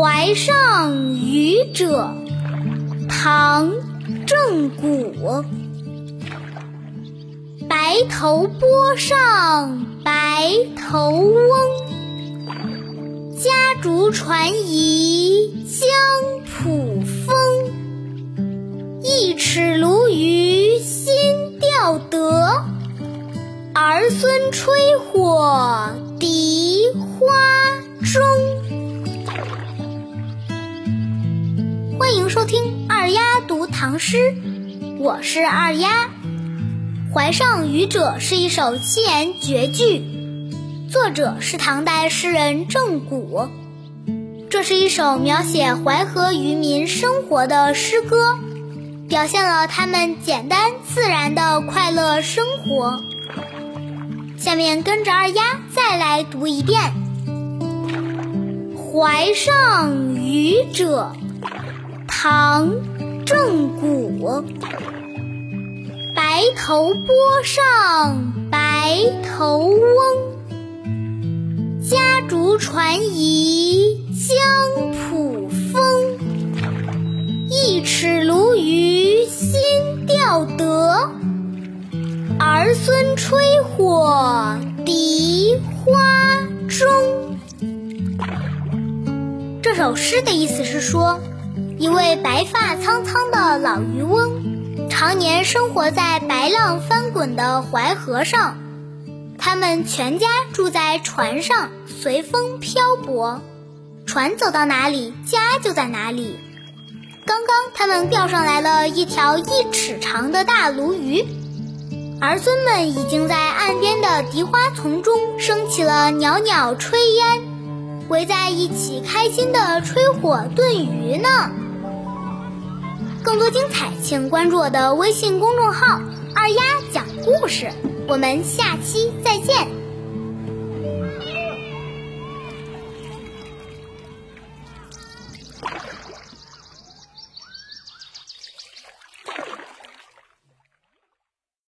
淮上渔者，唐·郑谷。白头波上白头翁，家竹传遗江浦风。一尺鲈鱼新钓得，儿孙吹火听二丫读唐诗，我是二丫。《淮上渔者》是一首七言绝句，作者是唐代诗人郑谷。这是一首描写淮河渔民生活的诗歌，表现了他们简单自然的快乐生活。下面跟着二丫再来读一遍《淮上渔者》，唐·郑谷。白头波上白头翁，家竹传遗江浦风。一尺鲈鱼新钓得，儿孙吹火荻花中。这首诗的意思是说，一位白发苍苍的老渔翁。常年生活在白浪翻滚的淮河上，他们全家住在船上，随风漂泊。船走到哪里，家就在哪里。刚刚，他们钓上来了一条一尺长的大鲈鱼，儿孙们已经在岸边的荻花丛中升起了袅袅炊烟，围在一起开心的吹火炖鱼呢。更多精彩，请关注我的微信公众号“二丫讲故事”。我们下期再见。